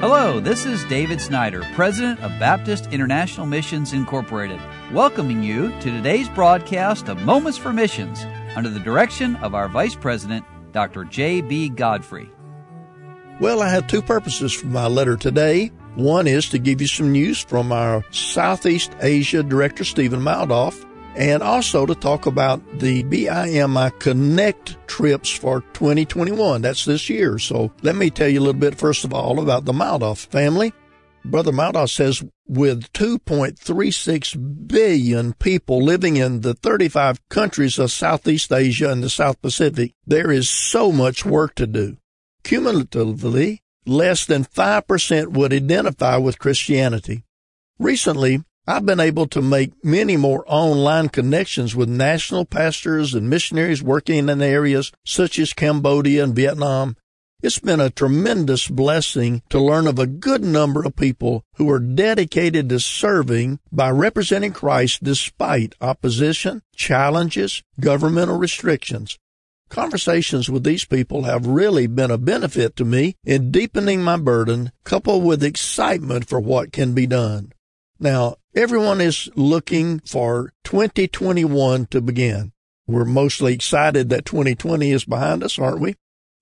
Hello, this is David Snyder, President of Baptist International Missions Incorporated, welcoming you to today's broadcast of Moments for Missions under the direction of our Vice President, Dr. J.B. Godfrey. Well, I have two purposes for my letter today. One is to give you some news from our Southeast Asia Director, Stephen Maldoff, and also to talk about the BIMI Connect trips for 2021. That's this year. So let me tell you a little bit, first of all, about the Maldoff family. Brother Maldoff says with 2.36 billion people living in the 35 countries of Southeast Asia and the South Pacific, there is so much work to do. Cumulatively, less than 5% would identify with Christianity. Recently, I've been able to make many more online connections with national pastors and missionaries working in areas such as Cambodia and Vietnam. It's been a tremendous blessing to learn of a good number of people who are dedicated to serving by representing Christ despite opposition, challenges, governmental restrictions. Conversations with these people have really been a benefit to me in deepening my burden, coupled with excitement for what can be done. Now, everyone is looking for 2021 to begin. We're mostly excited that 2020 is behind us, aren't we?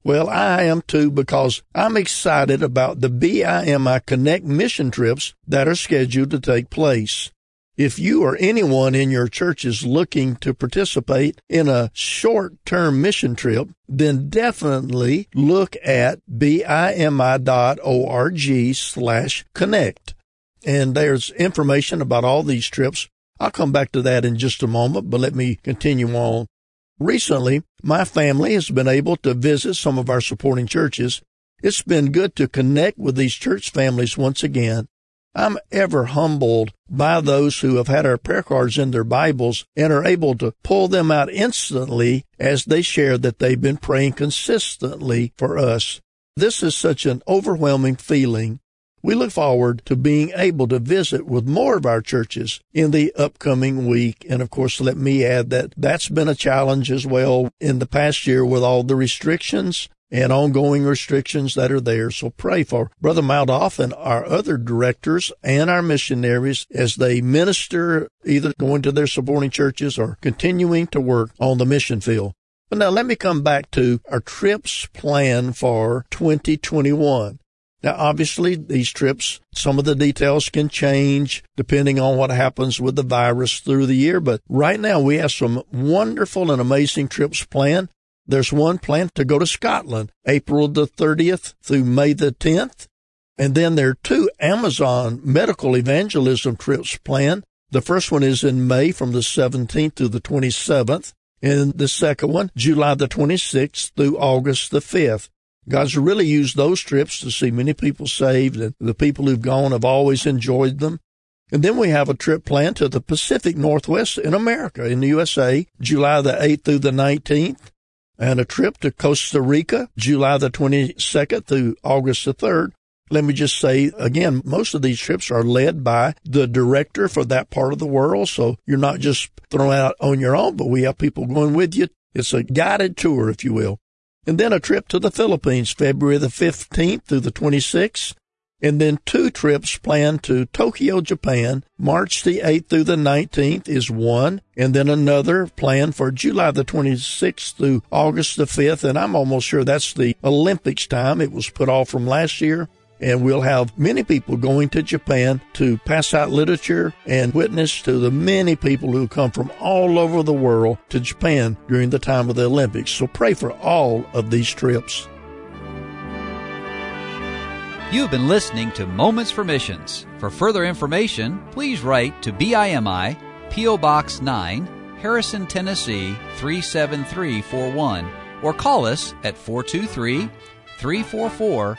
Well, I am too because I'm excited about the BIMI Connect mission trips that are scheduled to take place. If you or anyone in your church is looking to participate in a short-term mission trip, then definitely look at bimi.org slash connect and there's information about all these trips. I'll come back to that in just a moment, but let me continue on. Recently, my family has been able to visit some of our supporting churches. It's been good to connect with these church families once again. I'm ever humbled by those who have had our prayer cards in their Bibles and are able to pull them out instantly as they share that they've been praying consistently for us. This is such an overwhelming feeling we look forward to being able to visit with more of our churches in the upcoming week. And of course, let me add that that's been a challenge as well in the past year with all the restrictions and ongoing restrictions that are there. So pray for Brother Maldoff and our other directors and our missionaries as they minister, either going to their supporting churches or continuing to work on the mission field. But now let me come back to our trips plan for 2021. Now, obviously, these trips, some of the details can change depending on what happens with the virus through the year. But right now, we have some wonderful and amazing trips planned. There's one planned to go to Scotland, April the 30th through May the 10th. And then there are two Amazon medical evangelism trips planned. The first one is in May from the 17th to the 27th. And the second one, July the 26th through August the 5th. God's really used those trips to see many people saved, and the people who've gone have always enjoyed them. And then we have a trip planned to the Pacific Northwest in America, in the USA, July the 8th through the 19th, and a trip to Costa Rica, July the 22nd through August the 3rd. Let me just say again, most of these trips are led by the director for that part of the world. So you're not just thrown out on your own, but we have people going with you. It's a guided tour, if you will and then a trip to the Philippines, February the 15th through the 26th, and then two trips planned to Tokyo, Japan, March the 8th through the 19th is one, and then another planned for July the 26th through August the 5th, and I'm almost sure that's the Olympics time. It was put off from last year and we'll have many people going to Japan to pass out literature and witness to the many people who come from all over the world to Japan during the time of the Olympics. So pray for all of these trips. You've been listening to Moments for Missions. For further information, please write to BIMI, P.O. Box 9, Harrison, Tennessee 37341, or call us at 423 344